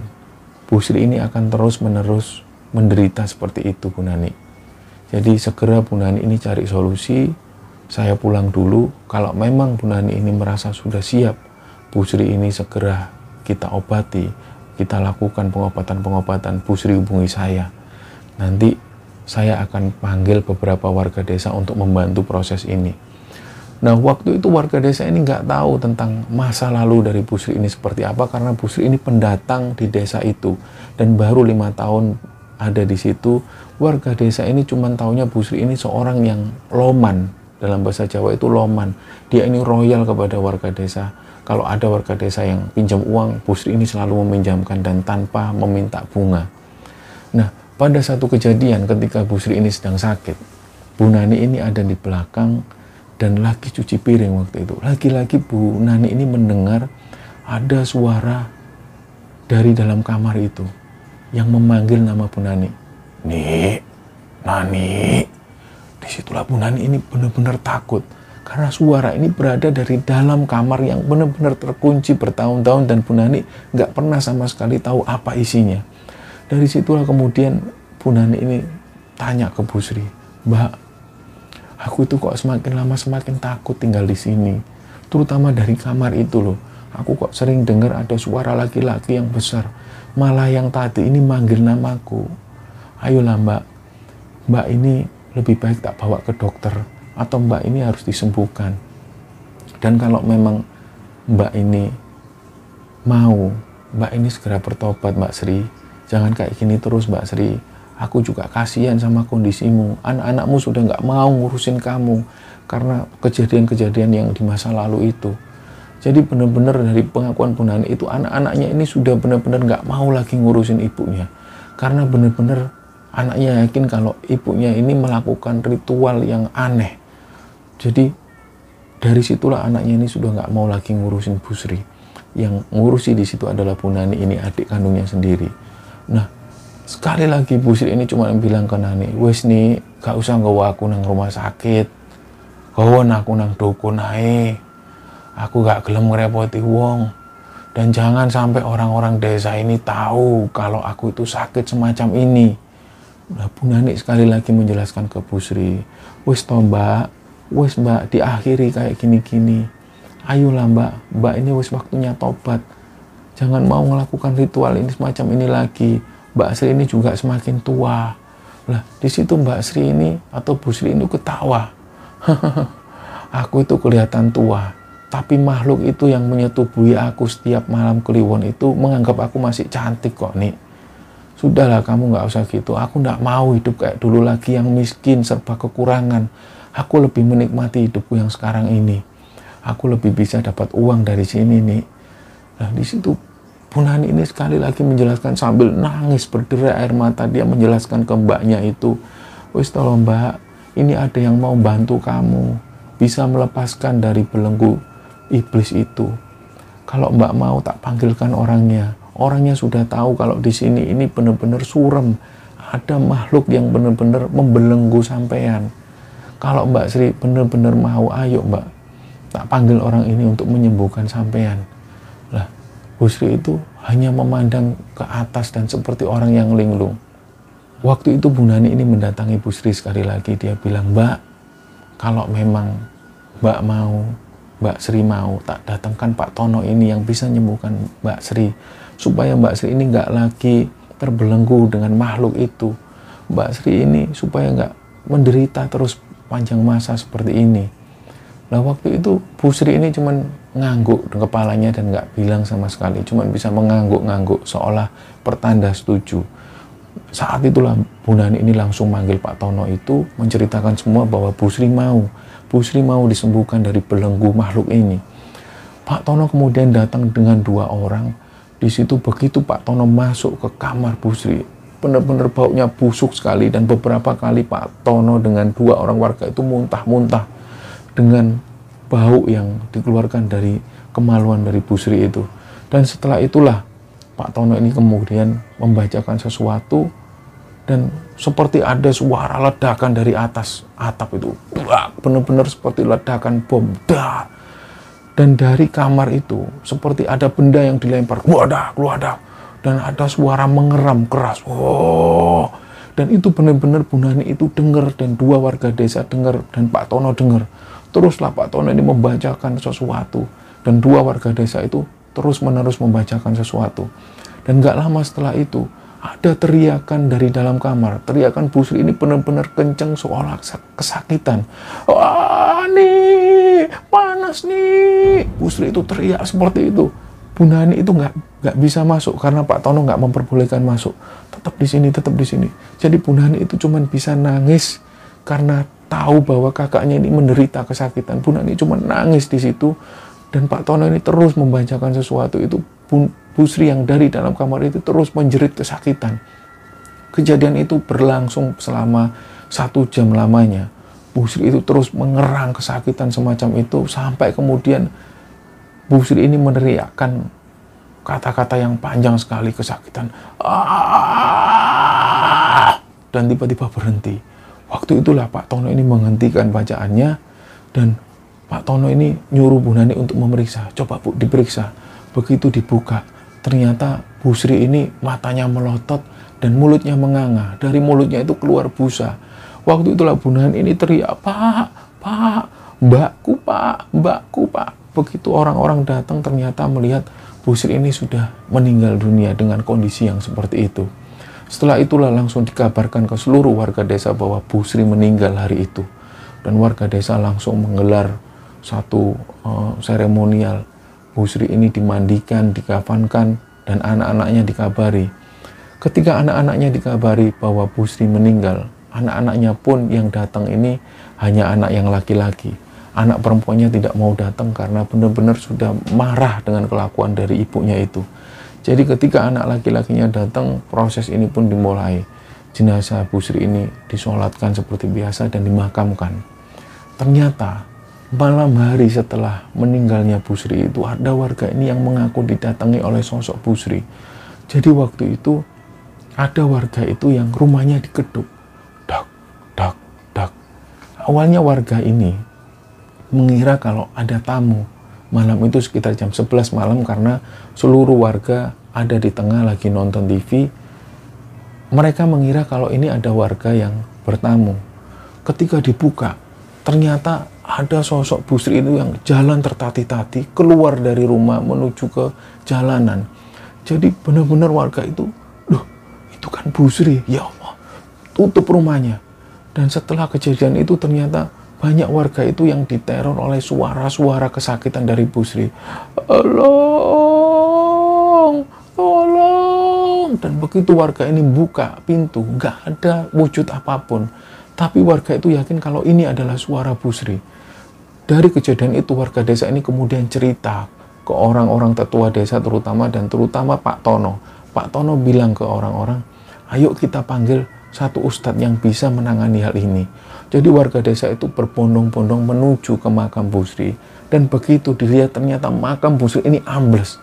Bu Sri ini akan terus menerus menderita seperti itu Punani. Jadi segera Punani ini cari solusi, saya pulang dulu. Kalau memang Punani ini merasa sudah siap, Bu Sri ini segera kita obati, kita lakukan pengobatan-pengobatan, Bu Sri hubungi saya nanti saya akan panggil beberapa warga desa untuk membantu proses ini. Nah, waktu itu warga desa ini nggak tahu tentang masa lalu dari Busri ini seperti apa karena Busri ini pendatang di desa itu dan baru lima tahun ada di situ. Warga desa ini cuma tahunya Busri ini seorang yang loman dalam bahasa Jawa itu loman. Dia ini royal kepada warga desa. Kalau ada warga desa yang pinjam uang, Busri ini selalu meminjamkan dan tanpa meminta bunga. Nah, pada satu kejadian ketika Bu Sri ini sedang sakit, Bu Nani ini ada di belakang dan lagi cuci piring waktu itu. Lagi-lagi Bu Nani ini mendengar ada suara dari dalam kamar itu yang memanggil nama Bu Nani. Nih, Nani. Di situlah Bu Nani ini benar-benar takut karena suara ini berada dari dalam kamar yang benar-benar terkunci bertahun-tahun dan Bu Nani nggak pernah sama sekali tahu apa isinya. Dari situlah kemudian Bu Nani ini tanya ke Bu Sri, Mbak, aku itu kok semakin lama semakin takut tinggal di sini. Terutama dari kamar itu loh. Aku kok sering dengar ada suara laki-laki yang besar. Malah yang tadi ini manggil namaku. Ayolah mbak, mbak ini lebih baik tak bawa ke dokter. Atau mbak ini harus disembuhkan. Dan kalau memang mbak ini mau, mbak ini segera bertobat mbak Sri. Jangan kayak gini terus Mbak Sri. Aku juga kasihan sama kondisimu. Anak-anakmu sudah nggak mau ngurusin kamu karena kejadian-kejadian yang di masa lalu itu. Jadi benar-benar dari pengakuan Nani itu anak-anaknya ini sudah benar-benar nggak mau lagi ngurusin ibunya. Karena benar-benar anaknya yakin kalau ibunya ini melakukan ritual yang aneh. Jadi dari situlah anaknya ini sudah nggak mau lagi ngurusin Busri. Yang ngurusi di situ adalah Nani ini adik kandungnya sendiri. Nah, sekali lagi Bu Sri ini cuma bilang ke Nani, wes nih, gak usah nggawa aku nang rumah sakit. Gawa aku nang dukun ae. Aku gak gelem ngerepoti wong. Dan jangan sampai orang-orang desa ini tahu kalau aku itu sakit semacam ini. Nah, Bu Nani sekali lagi menjelaskan ke Bu Sri, wes mbak, wes mbak, diakhiri kayak gini-gini. Ayolah mbak, mbak ini wes waktunya tobat. Jangan mau melakukan ritual ini semacam ini lagi. Mbak Sri ini juga semakin tua. Lah di situ Mbak Sri ini atau Bu Sri ini ketawa. Aku itu kelihatan tua. Tapi makhluk itu yang menyetubuhi aku setiap malam kliwon itu menganggap aku masih cantik kok nih sudahlah kamu nggak usah gitu. Aku nggak mau hidup kayak dulu lagi yang miskin serba kekurangan aku lebih menikmati hidupku yang sekarang ini. Aku lebih bisa dapat uang dari sini nih Nah di situ Punani ini sekali lagi menjelaskan sambil nangis berderai air mata dia menjelaskan ke mbaknya itu wis tolong mbak ini ada yang mau bantu kamu bisa melepaskan dari belenggu iblis itu. Kalau mbak mau tak panggilkan orangnya. Orangnya sudah tahu kalau di sini ini benar-benar suram ada makhluk yang benar-benar membelenggu sampean kalau mbak Sri benar-benar mau ayo mbak tak panggil orang ini untuk menyembuhkan sampean lah, Busri itu hanya memandang ke atas dan seperti orang yang linglung. Waktu itu Bu Nani ini mendatangi Busri sekali lagi. Dia bilang, Mbak, kalau memang Mbak mau, Mbak Sri mau, tak datangkan Pak Tono ini yang bisa menyembuhkan Mbak Sri. Supaya Mbak Sri ini nggak lagi terbelenggu dengan makhluk itu. Mbak Sri ini supaya nggak menderita terus panjang masa seperti ini. Nah waktu itu Bu Sri ini cuman ngangguk kepalanya dan nggak bilang sama sekali, cuman bisa mengangguk-ngangguk seolah pertanda setuju. Saat itulah Bu Nani ini langsung manggil Pak Tono itu menceritakan semua bahwa Bu Sri mau, Bu Sri mau disembuhkan dari belenggu makhluk ini. Pak Tono kemudian datang dengan dua orang. Di situ begitu Pak Tono masuk ke kamar Bu Sri, benar-benar baunya busuk sekali dan beberapa kali Pak Tono dengan dua orang warga itu muntah-muntah dengan bau yang dikeluarkan dari kemaluan dari Busri itu. Dan setelah itulah Pak Tono ini kemudian membacakan sesuatu dan seperti ada suara ledakan dari atas atap itu. Benar-benar seperti ledakan bom. Dah. Dan dari kamar itu seperti ada benda yang dilempar. Wadah, wadah. Dan ada suara mengeram keras. Oh. Dan itu benar-benar Bunani itu dengar dan dua warga desa dengar dan Pak Tono dengar Teruslah Pak Tono ini membacakan sesuatu. Dan dua warga desa itu terus-menerus membacakan sesuatu. Dan gak lama setelah itu, ada teriakan dari dalam kamar. Teriakan Busri ini benar-benar kenceng seolah kesakitan. Wah nih, panas nih. Busri itu teriak seperti itu. Bu Nani itu nggak nggak bisa masuk karena Pak Tono nggak memperbolehkan masuk. Tetap di sini, tetap di sini. Jadi Bu Nani itu cuma bisa nangis karena tahu bahwa kakaknya ini menderita kesakitan. Bu Nani cuma nangis di situ dan Pak Tono ini terus membacakan sesuatu itu Bu, Sri yang dari dalam kamar itu terus menjerit kesakitan. Kejadian itu berlangsung selama satu jam lamanya. Bu Sri itu terus mengerang kesakitan semacam itu sampai kemudian Bu Sri ini meneriakkan kata-kata yang panjang sekali kesakitan. Ah! Dan tiba-tiba berhenti Waktu itulah Pak Tono ini menghentikan bacaannya dan Pak Tono ini nyuruh Bu Nani untuk memeriksa. Coba Bu diperiksa. Begitu dibuka, ternyata Bu Sri ini matanya melotot dan mulutnya menganga. Dari mulutnya itu keluar busa. Waktu itulah Bu Nani ini teriak, Pak, Pak, mbakku Pak, mbakku Pak. Begitu orang-orang datang ternyata melihat Bu Sri ini sudah meninggal dunia dengan kondisi yang seperti itu. Setelah itulah langsung dikabarkan ke seluruh warga desa bahwa Bu Sri meninggal hari itu. Dan warga desa langsung menggelar satu uh, seremonial. Bu Sri ini dimandikan, dikafankan, dan anak-anaknya dikabari. Ketika anak-anaknya dikabari bahwa Bu Sri meninggal, anak-anaknya pun yang datang ini hanya anak yang laki-laki. Anak perempuannya tidak mau datang karena benar-benar sudah marah dengan kelakuan dari ibunya itu. Jadi ketika anak laki-lakinya datang, proses ini pun dimulai. Jenazah Bu Sri ini disolatkan seperti biasa dan dimakamkan. Ternyata malam hari setelah meninggalnya Bu Sri itu ada warga ini yang mengaku didatangi oleh sosok Bu Sri. Jadi waktu itu ada warga itu yang rumahnya dikeduk. Dak, dak, dak. Awalnya warga ini mengira kalau ada tamu malam itu sekitar jam 11 malam karena seluruh warga ada di tengah lagi nonton TV. Mereka mengira kalau ini ada warga yang bertamu. Ketika dibuka, ternyata ada sosok Busri itu yang jalan tertati-tati keluar dari rumah menuju ke jalanan. Jadi benar-benar warga itu, loh itu kan Busri, ya Allah, tutup rumahnya. Dan setelah kejadian itu ternyata banyak warga itu yang diteror oleh suara-suara kesakitan dari Busri. Tolong, tolong. Dan begitu warga ini buka pintu, nggak ada wujud apa pun. Tapi warga itu yakin kalau ini adalah suara Busri. Dari kejadian itu warga desa ini kemudian cerita ke orang-orang tetua desa terutama dan terutama Pak Tono. Pak Tono bilang ke orang-orang, ayo kita panggil satu ustadz yang bisa menangani hal ini. Jadi warga desa itu berbondong-bondong menuju ke makam Busri. Dan begitu dilihat ternyata makam Busri ini ambles.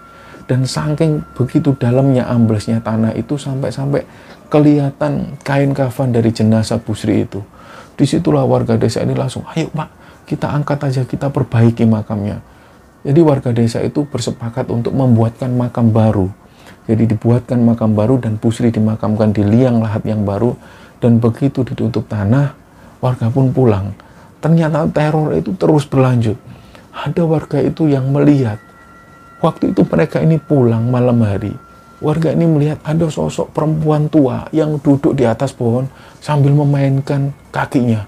Dan saking begitu dalamnya amblesnya tanah itu sampai-sampai kelihatan kain kafan dari jenazah Busri itu. Di situlah warga desa ini langsung, ayo pak, kita angkat aja, kita perbaiki makamnya. Jadi warga desa itu bersepakat untuk membuatkan makam baru jadi dibuatkan makam baru dan Pusri dimakamkan di liang lahat yang baru dan begitu ditutup tanah, warga pun pulang. Ternyata teror itu terus berlanjut. Ada warga itu yang melihat waktu itu mereka ini pulang malam hari. Warga ini melihat ada sosok perempuan tua yang duduk di atas pohon sambil memainkan kakinya.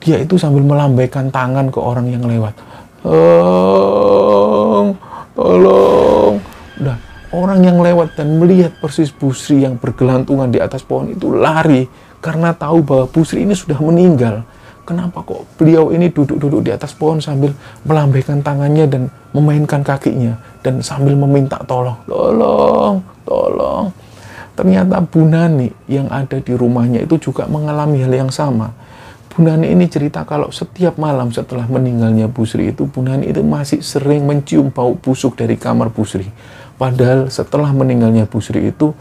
Dia itu sambil melambaikan tangan ke orang yang lewat. Tolong, tolong. Udah, Orang yang lewat dan melihat persis Busri yang bergelantungan di atas pohon itu lari karena tahu bahwa Busri ini sudah meninggal. Kenapa kok beliau ini duduk-duduk di atas pohon sambil melambaikan tangannya dan memainkan kakinya dan sambil meminta tolong, tolong, tolong. Ternyata Bu Nani yang ada di rumahnya itu juga mengalami hal yang sama. Bu Nani ini cerita kalau setiap malam setelah meninggalnya Busri itu, Bu Nani itu masih sering mencium bau busuk dari kamar Busri Padahal setelah meninggalnya Bu Sri itu,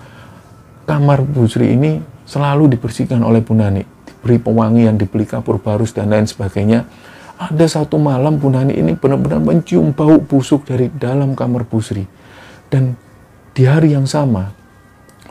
kamar Bu Sri ini selalu dibersihkan oleh Bu Nani. Diberi pewangian, dibeli kapur barus, dan lain sebagainya. Ada satu malam Bu Nani ini benar-benar mencium bau busuk dari dalam kamar Bu Sri. Dan di hari yang sama,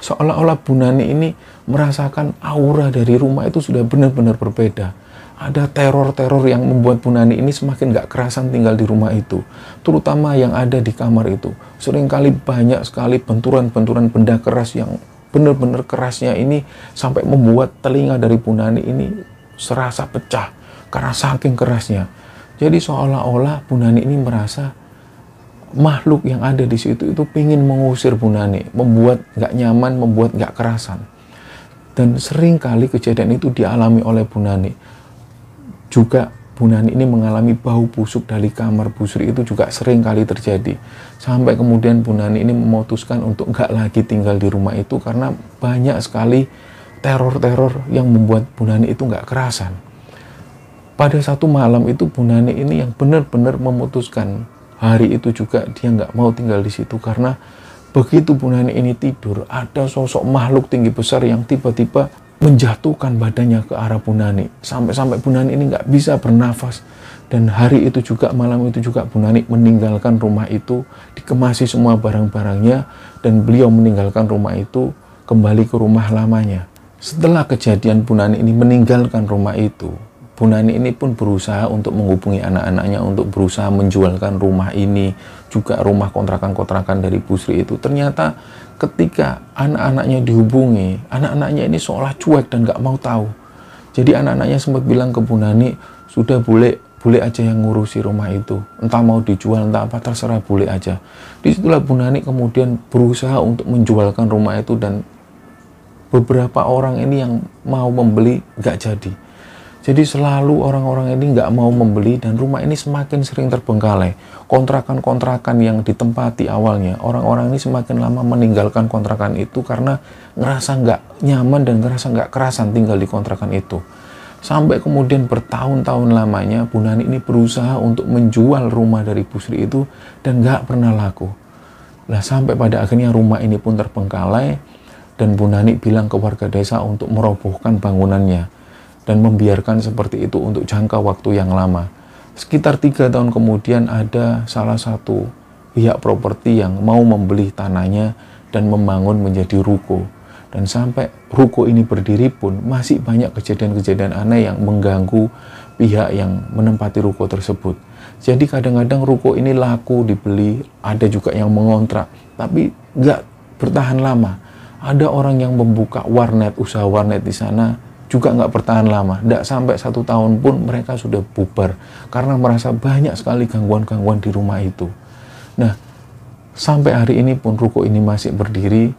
seolah-olah Bu Nani ini merasakan aura dari rumah itu sudah benar-benar berbeda ada teror-teror yang membuat Bu Nani ini semakin gak kerasan tinggal di rumah itu. Terutama yang ada di kamar itu. Seringkali banyak sekali benturan-benturan benda keras yang benar-benar kerasnya ini sampai membuat telinga dari Bu Nani ini serasa pecah karena saking kerasnya. Jadi seolah-olah Bu Nani ini merasa makhluk yang ada di situ itu ingin mengusir Bu Nani, membuat gak nyaman, membuat gak kerasan. Dan sering kali kejadian itu dialami oleh Bu Nani juga Bu Nani ini mengalami bau busuk dari kamar busri itu juga sering kali terjadi. Sampai kemudian Bu Nani ini memutuskan untuk nggak lagi tinggal di rumah itu karena banyak sekali teror-teror yang membuat Bu Nani itu nggak kerasan. Pada satu malam itu Bu Nani ini yang benar-benar memutuskan hari itu juga dia nggak mau tinggal di situ karena begitu Bu Nani ini tidur ada sosok makhluk tinggi besar yang tiba-tiba menjatuhkan badannya ke arah Bu Nani. Sampai-sampai Bu Nani ini nggak bisa bernafas. Dan hari itu juga malam itu juga Bu Nani meninggalkan rumah itu dikemasi semua barang-barangnya dan beliau meninggalkan rumah itu kembali ke rumah lamanya. Setelah kejadian Bu Nani ini meninggalkan rumah itu Bu Nani ini pun berusaha untuk menghubungi anak-anaknya untuk berusaha menjualkan rumah ini juga rumah kontrakan-kontrakan dari Bu Sri itu. Ternyata ketika anak-anaknya dihubungi anak-anaknya ini seolah cuek dan gak mau tahu. Jadi anak-anaknya sempat bilang ke Bu Nani sudah boleh boleh aja yang ngurusi rumah itu. Entah mau dijual entah apa terserah boleh aja. Di situlah Bu Nani kemudian berusaha untuk menjualkan rumah itu dan beberapa orang ini yang mau membeli gak jadi jadi selalu orang-orang ini nggak mau membeli dan rumah ini semakin sering terbengkalai. Kontrakan-kontrakan yang ditempati awalnya, orang-orang ini semakin lama meninggalkan kontrakan itu karena ngerasa nggak nyaman dan ngerasa nggak kerasan tinggal di kontrakan itu. Sampai kemudian bertahun-tahun lamanya Bu Nani ini berusaha untuk menjual rumah dari Bu Sri itu dan nggak pernah laku. Nah sampai pada akhirnya rumah ini pun terbengkalai dan Bu Nani bilang ke warga desa untuk merobohkan bangunannya dan membiarkan seperti itu untuk jangka waktu yang lama. Sekitar tiga tahun kemudian ada salah satu pihak properti yang mau membeli tanahnya dan membangun menjadi ruko. Dan sampai ruko ini berdiri pun masih banyak kejadian-kejadian aneh yang mengganggu pihak yang menempati ruko tersebut. Jadi kadang-kadang ruko ini laku dibeli, ada juga yang mengontrak, tapi nggak bertahan lama. Ada orang yang membuka warnet, usaha warnet di sana, juga nggak bertahan lama. Tidak sampai satu tahun pun mereka sudah bubar karena merasa banyak sekali gangguan-gangguan di rumah itu. Nah, sampai hari ini pun ruko ini masih berdiri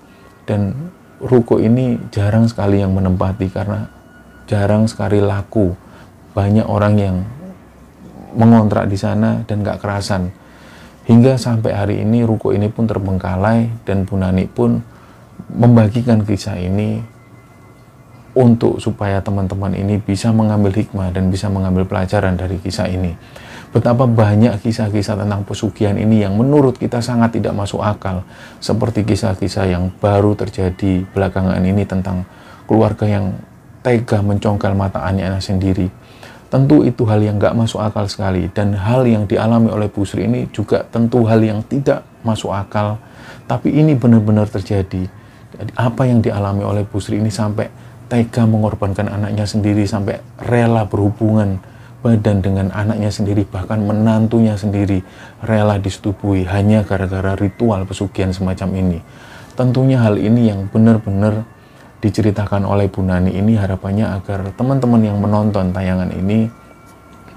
dan ruko ini jarang sekali yang menempati karena jarang sekali laku. Banyak orang yang mengontrak di sana dan nggak kerasan. Hingga sampai hari ini ruko ini pun terbengkalai dan Bu Nani pun membagikan kisah ini untuk supaya teman-teman ini bisa mengambil hikmah dan bisa mengambil pelajaran dari kisah ini. Betapa banyak kisah-kisah tentang pesugihan ini yang menurut kita sangat tidak masuk akal. Seperti kisah-kisah yang baru terjadi belakangan ini tentang keluarga yang tega mencongkel mata anaknya sendiri. Tentu itu hal yang gak masuk akal sekali. Dan hal yang dialami oleh Bu Sri ini juga tentu hal yang tidak masuk akal. Tapi ini benar-benar terjadi. Jadi apa yang dialami oleh Bu Sri ini sampai tega mengorbankan anaknya sendiri sampai rela berhubungan badan dengan anaknya sendiri bahkan menantunya sendiri rela disetubui hanya gara-gara ritual pesugihan semacam ini. Tentunya hal ini yang benar-benar diceritakan oleh Bu Nani ini harapannya agar teman-teman yang menonton tayangan ini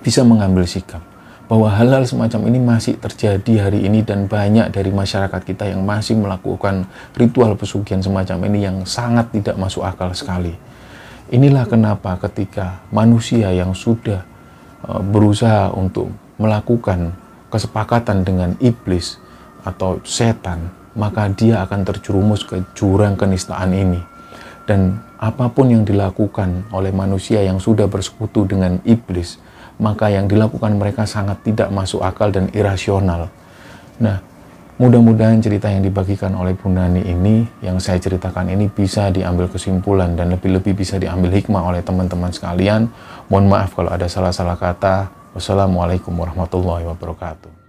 bisa mengambil sikap bahwa hal-hal semacam ini masih terjadi hari ini dan banyak dari masyarakat kita yang masih melakukan ritual pesugihan semacam ini yang sangat tidak masuk akal sekali. Inilah kenapa ketika manusia yang sudah uh, berusaha untuk melakukan kesepakatan dengan iblis atau setan, maka dia akan terjerumus ke jurang kenistaan ini. Dan apa pun yang dilakukan oleh manusia yang sudah bersekutu dengan iblis, maka yang dilakukan mereka sangat tidak masuk akal dan irasional. Nah, mudah-mudahan cerita yang dibagikan oleh Bu Nani ini, yang saya ceritakan ini bisa diambil kesimpulan dan lebih-lebih bisa diambil hikmah oleh teman-teman sekalian. Mohon maaf kalau ada salah-salah kata. Wassalamualaikum warahmatullahi wabarakatuh.